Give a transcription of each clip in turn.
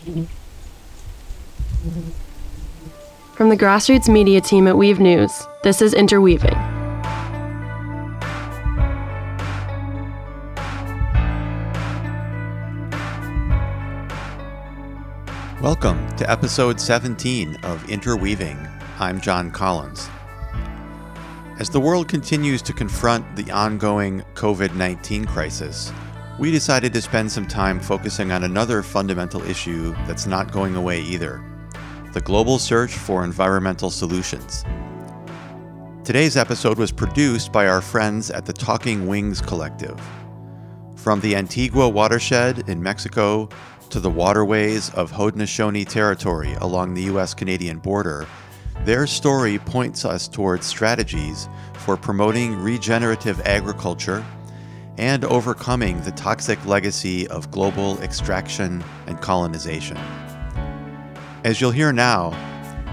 From the grassroots media team at Weave News, this is Interweaving. Welcome to episode 17 of Interweaving. I'm John Collins. As the world continues to confront the ongoing COVID 19 crisis, we decided to spend some time focusing on another fundamental issue that's not going away either the global search for environmental solutions. Today's episode was produced by our friends at the Talking Wings Collective. From the Antigua watershed in Mexico to the waterways of Haudenosaunee territory along the US Canadian border, their story points us towards strategies for promoting regenerative agriculture and overcoming the toxic legacy of global extraction and colonization. As you'll hear now,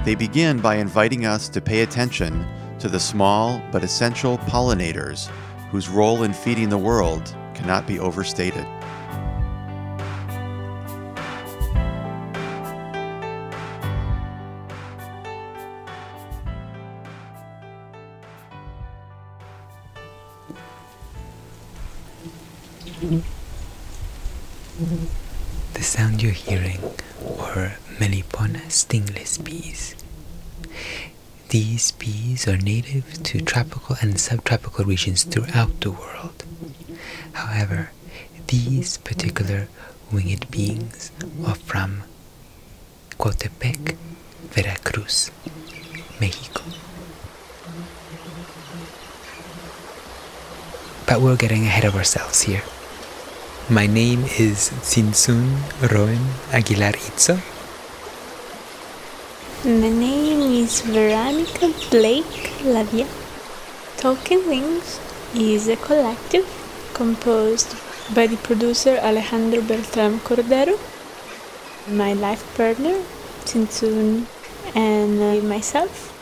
they begin by inviting us to pay attention to the small but essential pollinators whose role in feeding the world cannot be overstated. The sound you're hearing are Melipona stingless bees. These bees are native to tropical and subtropical regions throughout the world. However, these particular winged beings are from Coatepec, Veracruz, Mexico. But we're getting ahead of ourselves here. My name is Tzintzun Roen Aguilar Itzo. My name is Veronica Blake Lavia. Talking Wings is a collective composed by the producer Alejandro Beltram Cordero, my life partner, Tzintzun, and uh, myself.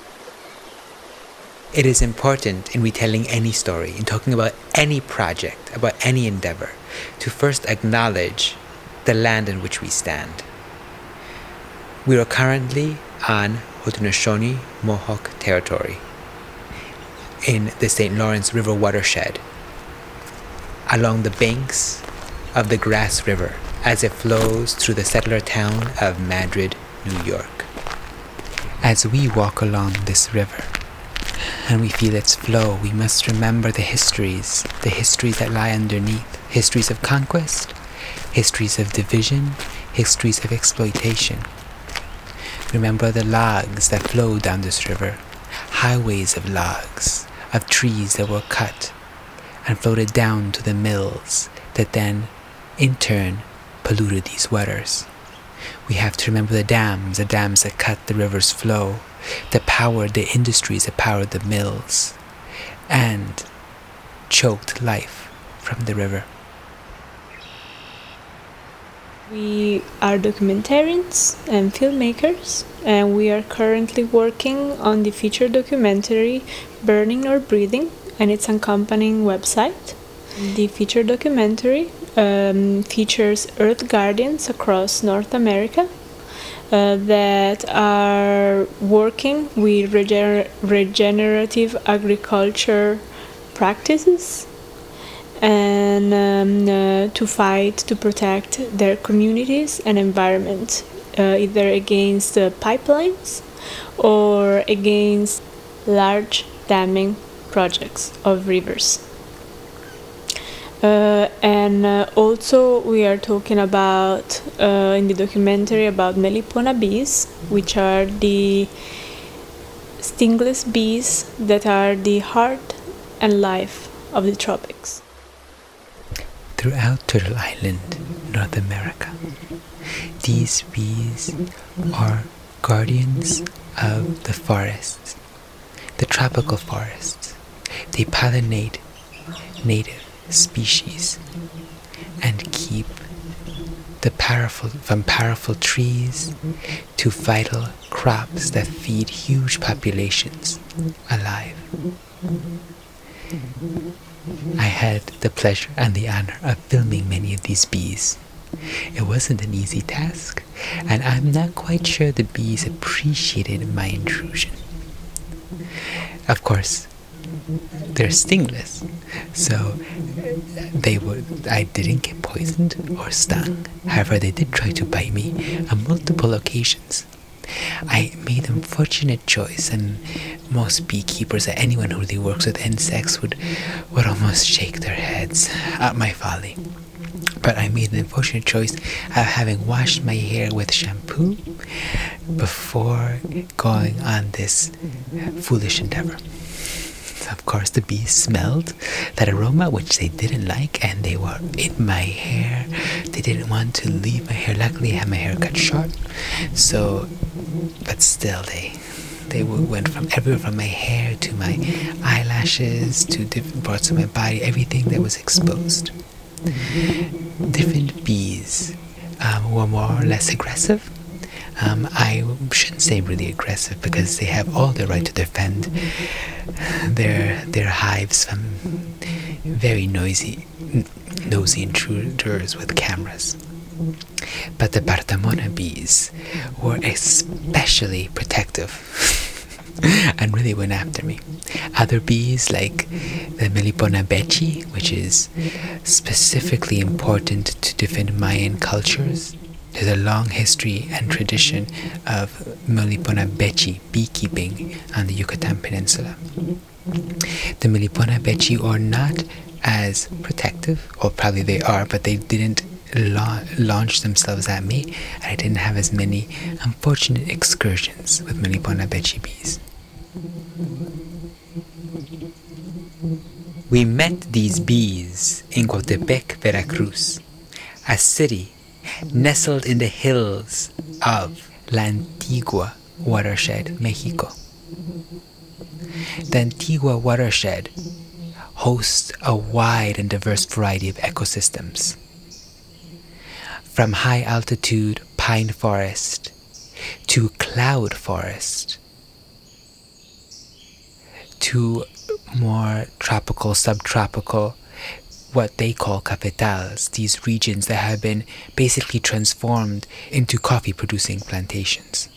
It is important in retelling any story, in talking about any project, about any endeavor, to first acknowledge the land in which we stand. We are currently on Haudenosaunee Mohawk territory in the St. Lawrence River watershed, along the banks of the Grass River as it flows through the settler town of Madrid, New York. As we walk along this river, and we feel its flow, we must remember the histories, the histories that lie underneath histories of conquest, histories of division, histories of exploitation. Remember the logs that flow down this river, highways of logs, of trees that were cut and floated down to the mills that then, in turn, polluted these waters. We have to remember the dams, the dams that cut the river's flow, that powered the industries that powered the mills, and choked life from the river. We are documentarians and filmmakers, and we are currently working on the feature documentary Burning or Breathing and its accompanying website. The feature documentary um, features Earth Guardians across North America uh, that are working with regener- regenerative agriculture practices and um, uh, to fight to protect their communities and environment, uh, either against pipelines or against large damming projects of rivers. Uh, and uh, also, we are talking about uh, in the documentary about Melipona bees, which are the stingless bees that are the heart and life of the tropics throughout Turtle Island, North America. These bees are guardians of the forests, the tropical forests. They pollinate native species and keep the powerful from powerful trees to vital crops that feed huge populations alive. I had the pleasure and the honor of filming many of these bees It wasn't an easy task, and I'm not quite sure the bees appreciated my intrusion. Of course, they're stingless, so they would I didn't get poisoned or stung. However, they did try to bite me on multiple occasions. I made an unfortunate choice, and most beekeepers or anyone who really works with insects would would almost shake their heads at my folly. But I made an unfortunate choice of having washed my hair with shampoo before going on this foolish endeavor. Of course, the bees smelled that aroma, which they didn't like, and they were in my hair. They didn't want to leave my hair. Luckily, I had my hair cut short, so, but still, they they went from everywhere from my hair to my eyelashes to different parts of my body, everything that was exposed. Different bees um, were more or less aggressive. Um, I shouldn't say really aggressive because they have all the right to defend their their hives from very noisy, nosy intruders with cameras. But the Partamona bees were especially protective and really went after me. Other bees, like the Melipona beecheii, which is specifically important to different Mayan cultures, there's a long history and tradition of Melipona beecheii beekeeping on the Yucatan Peninsula. The Melipona beecheii are not as protective, or probably they are, but they didn't la- launch themselves at me, and I didn't have as many unfortunate excursions with Melipona beecheii bees. We met these bees in Coatepec, Veracruz, a city nestled in the hills of La Antigua watershed, Mexico. The Antigua watershed hosts a wide and diverse variety of ecosystems. From high altitude pine forest to cloud forest to more tropical, subtropical what they call cafetales, these regions that have been basically transformed into coffee producing plantations.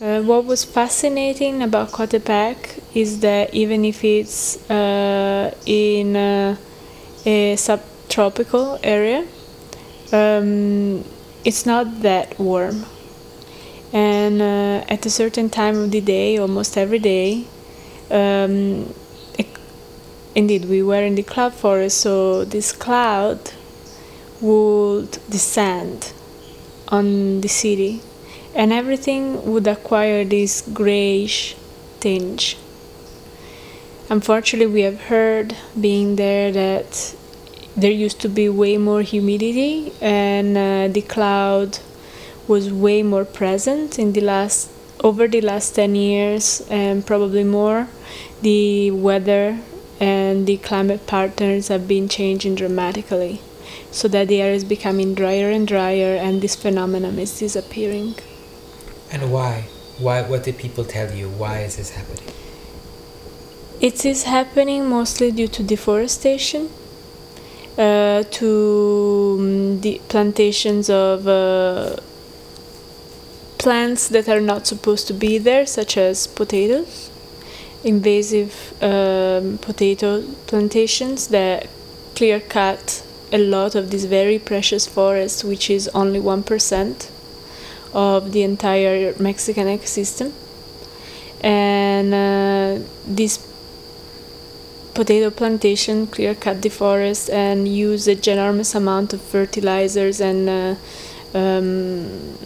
Uh, what was fascinating about Coatepec is that even if it's uh, in uh, a subtropical area, um, it's not that warm. And uh, at a certain time of the day, almost every day, um, indeed we were in the cloud forest so this cloud would descend on the city and everything would acquire this grayish tinge. Unfortunately we have heard being there that there used to be way more humidity and uh, the cloud was way more present in the last over the last 10 years and probably more. The weather and the climate patterns have been changing dramatically so that the air is becoming drier and drier and this phenomenon is disappearing. And why? Why what did people tell you? Why is this happening? It is happening mostly due to deforestation uh, to um, the plantations of uh, plants that are not supposed to be there such as potatoes invasive um, potato plantations that clear cut a lot of this very precious forest, which is only 1% of the entire Mexican ecosystem. And uh, this potato plantation clear cut the forest and use a ginormous amount of fertilizers and uh, um,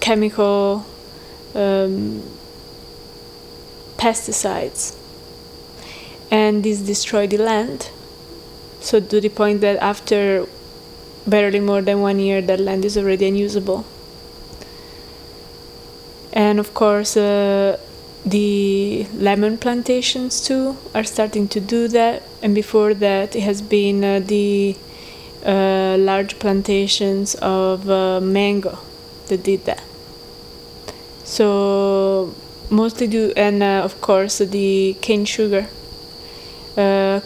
chemical um, pesticides. And this destroyed the land. So to the point that after barely more than one year that land is already unusable. And of course uh, the lemon plantations too are starting to do that. And before that it has been uh, the uh, large plantations of uh, mango that did that so mostly do and uh, of course the cane sugar uh,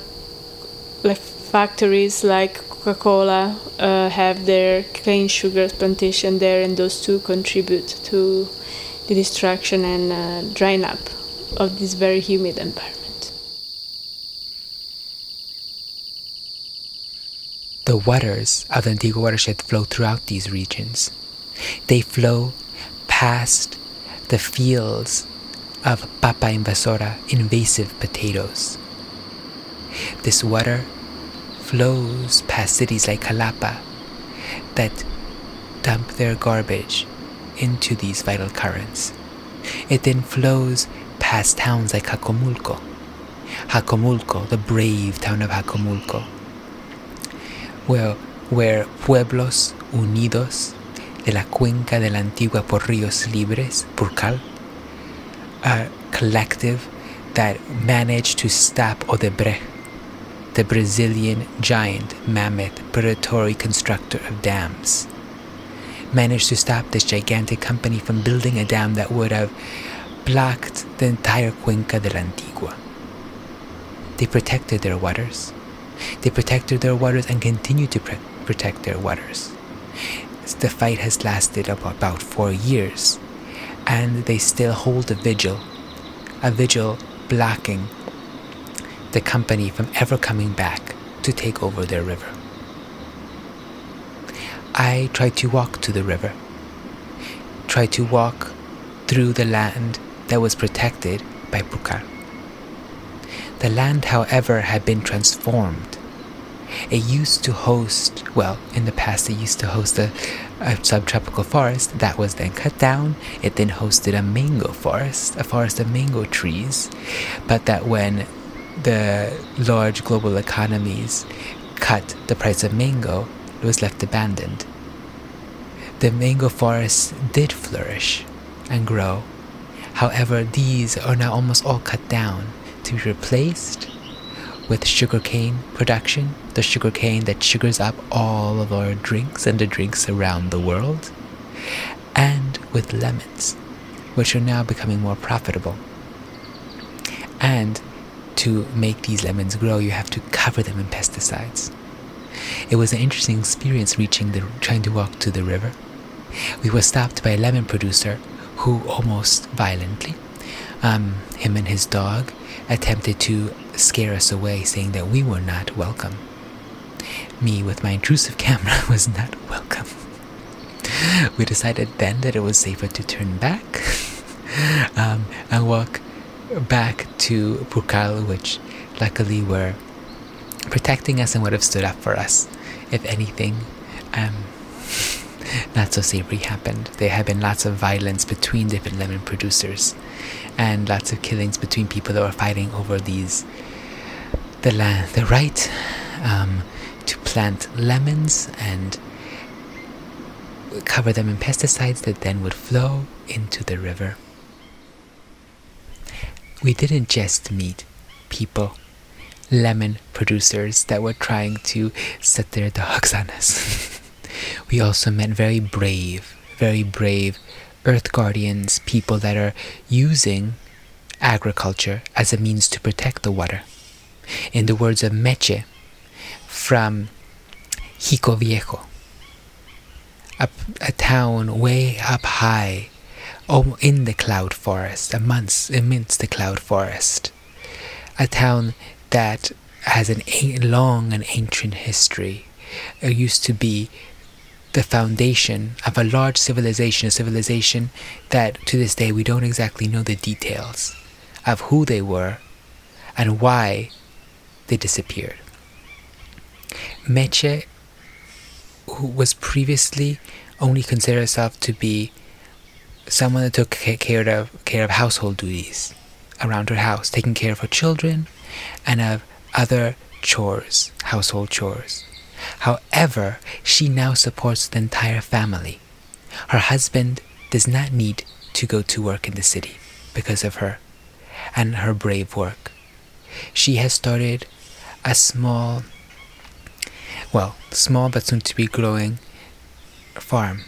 like factories like Coca-Cola uh, have their cane sugar plantation there, and those two contribute to the destruction and uh, drying up of this very humid environment. The waters of the Antigua watershed flow throughout these regions. They flow past the fields of papa invasora, invasive potatoes. This water flows past cities like Jalapa that dump their garbage into these vital currents. It then flows past towns like Jalcomulco. Jalcomulco, the brave town of Jalcomulco, where, where pueblos unidos de la cuenca de la Antigua por Ríos Libres, Purcal, a collective that managed to stop Odebrecht, the Brazilian giant mammoth predatory constructor of dams. Managed to stop this gigantic company from building a dam that would have blocked the entire Cuenca de la Antigua. They protected their waters. They protected their waters and continue to pre- protect their waters. The fight has lasted about four years, and they still hold a vigil, a vigil blocking the company from ever coming back to take over their river. I tried to walk to the river, tried to walk through the land that was protected by Pucar. The land, however, had been transformed. It used to host, well, in the past, it used to host a, a subtropical forest that was then cut down. It then hosted a mango forest, a forest of mango trees. But that when the large global economies cut the price of mango, it was left abandoned. The mango forests did flourish and grow. However, these are now almost all cut down to be replaced with sugarcane production, the sugarcane that sugars up all of our drinks and the drinks around the world, and with lemons, which are now becoming more profitable. And to make these lemons grow, you have to cover them in pesticides. It was an interesting experience reaching the trying to walk to the river. We were stopped by a lemon producer who almost violently, um, him and his dog, attempted to scare us away, saying that we were not welcome. Me, with my intrusive camera, was not welcome. We decided then that it was safer to turn back um, and walk back to Purcal, which luckily were protecting us and would have stood up for us if anything um, not so savory happened. There had been lots of violence between different lemon producers and lots of killings between people that were fighting over these the land the right um, plant lemons and cover them in pesticides that then would flow into the river. We didn't just meet people, lemon producers that were trying to set their dogs on us. we also met very brave, very brave earth guardians, people that are using agriculture as a means to protect the water. In the words of Meche from Xico Viejo, a, a town way up high oh, in the cloud forest, amongst, amidst the cloud forest, a town that has an a- long and ancient history. It used to be the foundation of a large civilization, a civilization that to this day we don't exactly know the details of who they were and why they disappeared. Meche, who was previously only considered herself to be someone that took care of care of household duties around her house, taking care of her children and of other chores, household chores. However, she now supports the entire family. Her husband does not need to go to work in the city because of her and her brave work. She has started a small, well, small but soon to be growing farm.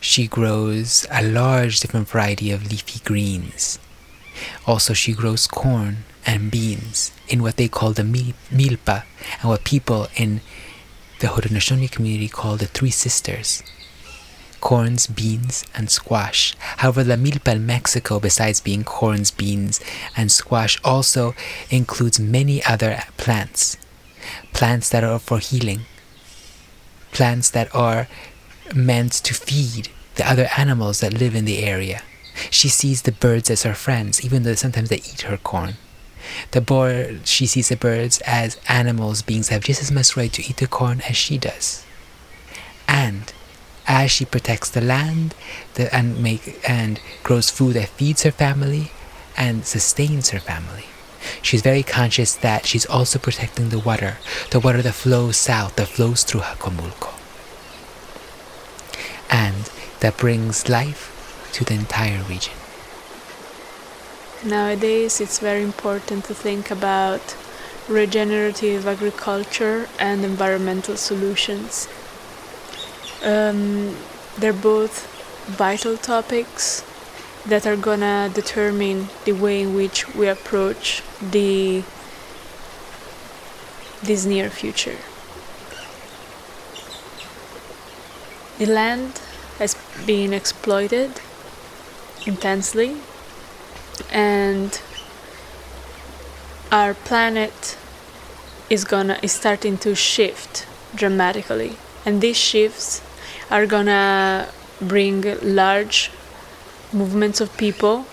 She grows a large different variety of leafy greens. Also, she grows corn and beans in what they call the milpa and what people in the Haudenosaunee community call the Three Sisters corns, beans, and squash. However, the milpa in Mexico, besides being corns, beans, and squash, also includes many other plants. Plants that are for healing, plants that are meant to feed the other animals that live in the area. She sees the birds as her friends, even though sometimes they eat her corn. The bird, she sees the birds as animals, beings have just as much right to eat the corn as she does. And as she protects the land and make and grows food that feeds her family and sustains her family. She's very conscious that she's also protecting the water, the water that flows south, that flows through Jalcomulco. And that brings life to the entire region. Nowadays, it's very important to think about regenerative agriculture and environmental solutions. Um, they're both vital topics that are gonna determine the way in which we approach the this near future. The land has been exploited intensely and our planet is gonna is starting to shift dramatically and these shifts are gonna bring large movements of people,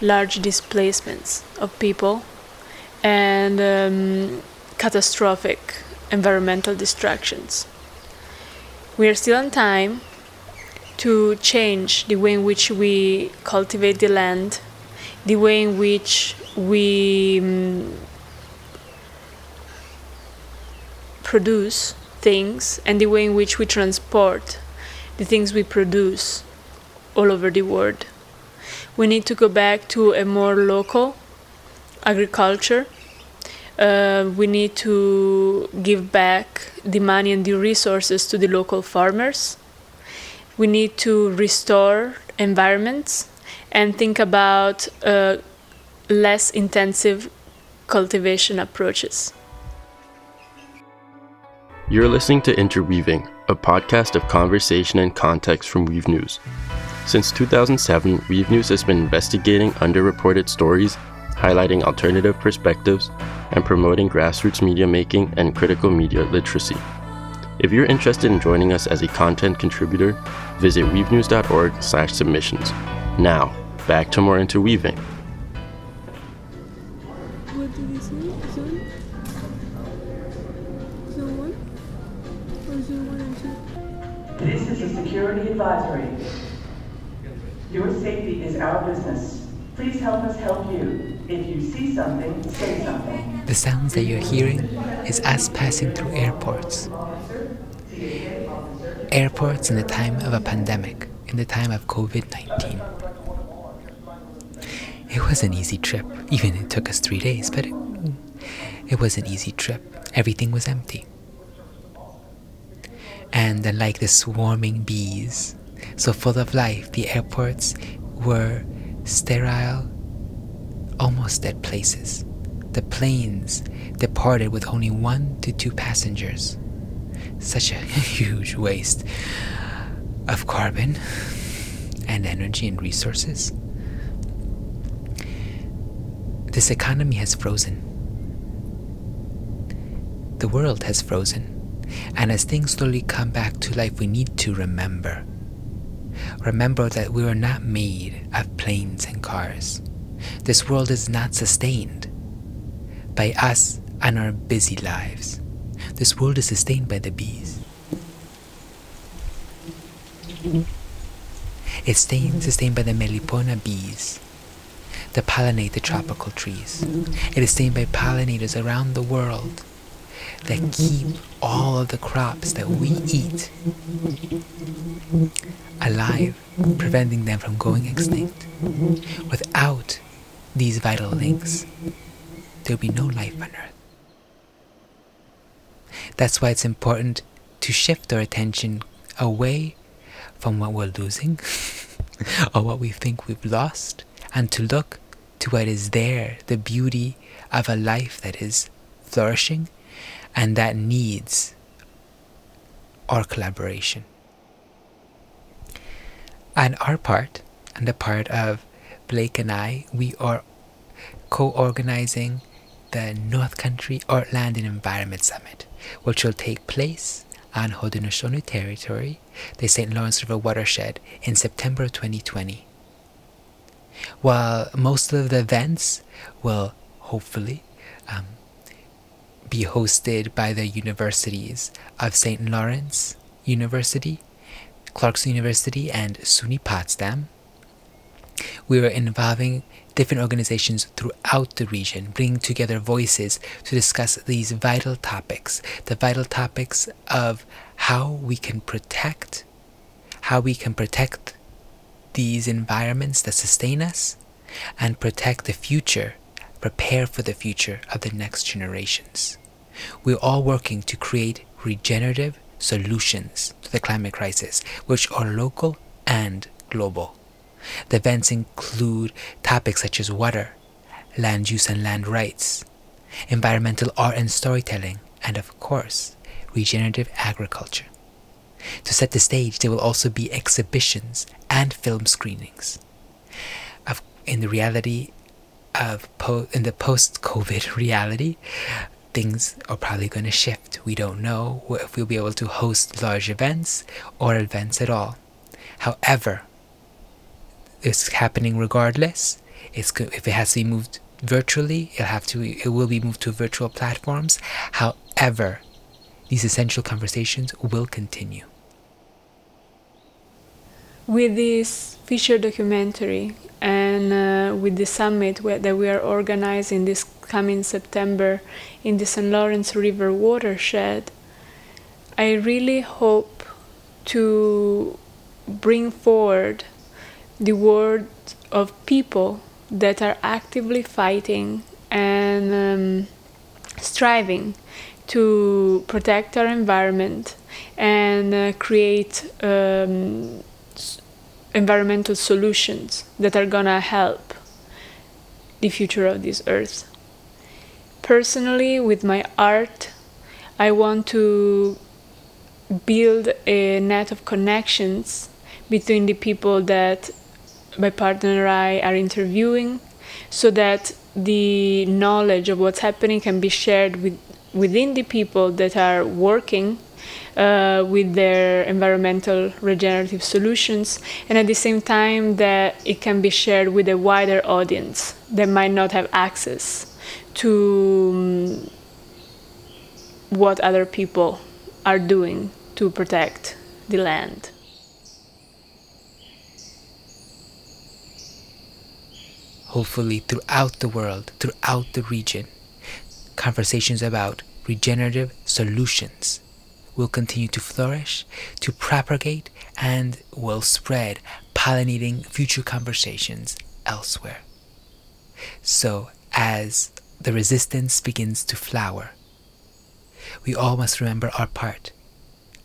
large displacements of people, and um, catastrophic environmental destructions. We are still on time to change the way in which we cultivate the land, the way in which we um, produce things and the way in which we transport the things we produce all over the world. We need to go back to a more local agriculture. Uh, we need to give back the money and the resources to the local farmers. We need to restore environments and think about uh, less intensive cultivation approaches. You're listening to Interweaving, a podcast of conversation and context from Weave News. Since 2007, Weave News has been investigating underreported stories, highlighting alternative perspectives, and promoting grassroots media making and critical media literacy. If you're interested in joining us as a content contributor, visit weavenews.org/submissions. Now, back to more interweaving. Our business. Please help us help you. If you see something, say something. The sounds that you're hearing is us passing through airports. Airports in the time of a pandemic, in the time of COVID 19. It was an easy trip, even it took us three days, but it, it was an easy trip. Everything was empty. And like the swarming bees, so full of life, the airports were sterile, almost dead places. The planes departed with only one to two passengers. Such a huge waste of carbon and energy and resources. This economy has frozen. The world has frozen. And as things slowly come back to life, we need to remember. Remember that we are not made of planes and cars. This world is not sustained by us and our busy lives. This world is sustained by the bees. It's sustained by the Melipona bees that pollinate the tropical trees. It is sustained by pollinators around the world that keep all of the crops that we eat alive, preventing them from going extinct. Without these vital links, there'll be no life on Earth. That's why it's important to shift our attention away from what we're losing or what we think we've lost and to look to what is there the beauty, of a life that is flourishing and that needs our collaboration. And our part, and the part of Blake and I, we are co organizing the North Country Earth Land and Environment Summit, which will take place on Haudenosaunee territory, the St. Lawrence River watershed, in September 2020. While most of the events will hopefully um, be hosted by the universities of St. Lawrence University, Clarkson University, and SUNY Potsdam, we are involving different organizations throughout the region, bringing together voices to discuss these vital topics the vital topics of how we can protect, how we can protect these environments that sustain us, and protect the future, prepare for the future of the next generations. We're all working to create regenerative solutions to the climate crisis, which are local and global. The events include topics such as water, land use and land rights, environmental art and storytelling, and of course, regenerative agriculture. To set the stage, there will also be exhibitions and film screenings. In the reality of po- in the post-COVID reality, things are probably going to shift. We don't know if we'll be able to host large events or events at all. However, it's happening regardless. It's if it has to be moved virtually, it'll have to it will be moved to virtual platforms. However, these essential conversations will continue. With this feature documentary and uh, with the summit that we are organizing this coming September in the St. Lawrence River watershed, I really hope to bring forward the word of people that are actively fighting and um, striving to protect our environment and uh, create um, environmental solutions that are gonna help the future of this earth. Personally, with my art, I want to build a net of connections between the people that my partner and I are interviewing so that the knowledge of what's happening can be shared with within the people that are working uh, with their environmental regenerative solutions and at the same time that it can be shared with a wider audience that might not have access to um, what other people are doing to protect the land. hopefully throughout the world, throughout the region. Conversations about regenerative solutions will continue to flourish, to propagate, and will spread, pollinating future conversations elsewhere. So, as the resistance begins to flower, we all must remember our part.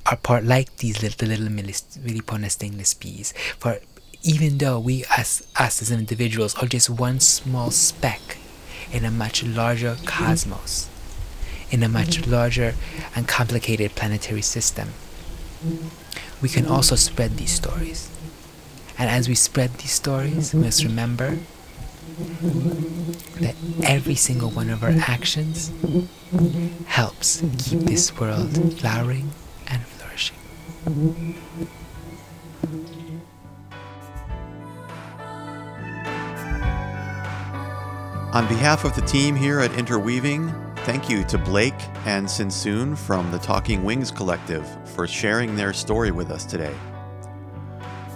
Our part, like these little, the little Melipona stingless bees, for even though we as us as individuals are just one small speck in a much larger cosmos, in a much larger and complicated planetary system, we can also spread these stories. And as we spread these stories, we must remember that every single one of our actions helps keep this world flowering and flourishing. On behalf of the team here at Interweaving, thank you to Blake and Tzintzun from the Talking Wings Collective for sharing their story with us today.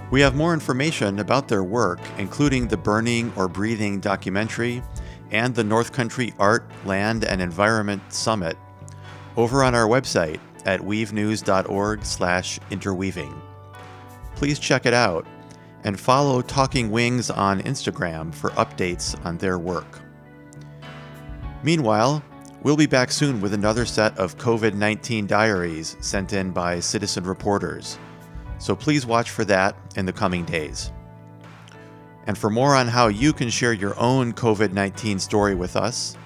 We have more information about their work, including the Burning or Breathing documentary and the North Country Art, Land, and Environment Summit, over on our website at weavenews.org/interweaving. Please check it out and follow Talking Wings on Instagram for updates on their work. Meanwhile, we'll be back soon with another set of COVID 19 diaries sent in by citizen reporters, so please watch for that in the coming days. And for more on how you can share your own COVID 19 story with us,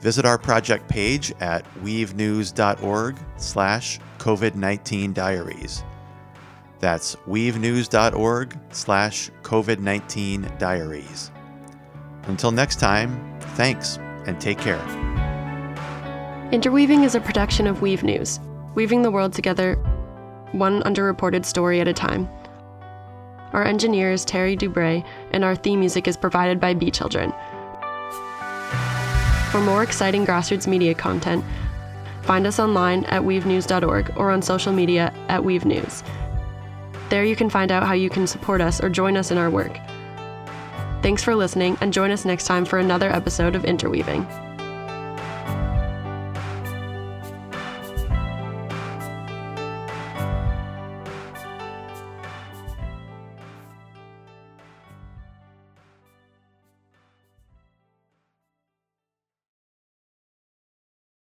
Visit our project page at weavenews.org slash COVID-19 diaries. That's weavenews.org slash COVID-19 diaries. Until next time, thanks and take care. Interweaving is a production of Weave News, weaving the world together, one underreported story at a time. Our engineer is Terry Dubray, and our theme music is provided by Bee Children. For more exciting grassroots media content, find us online at weavenews.org or on social media at Weave News. There you can find out how you can support us or join us in our work. Thanks for listening, and join us next time for another episode of Interweaving.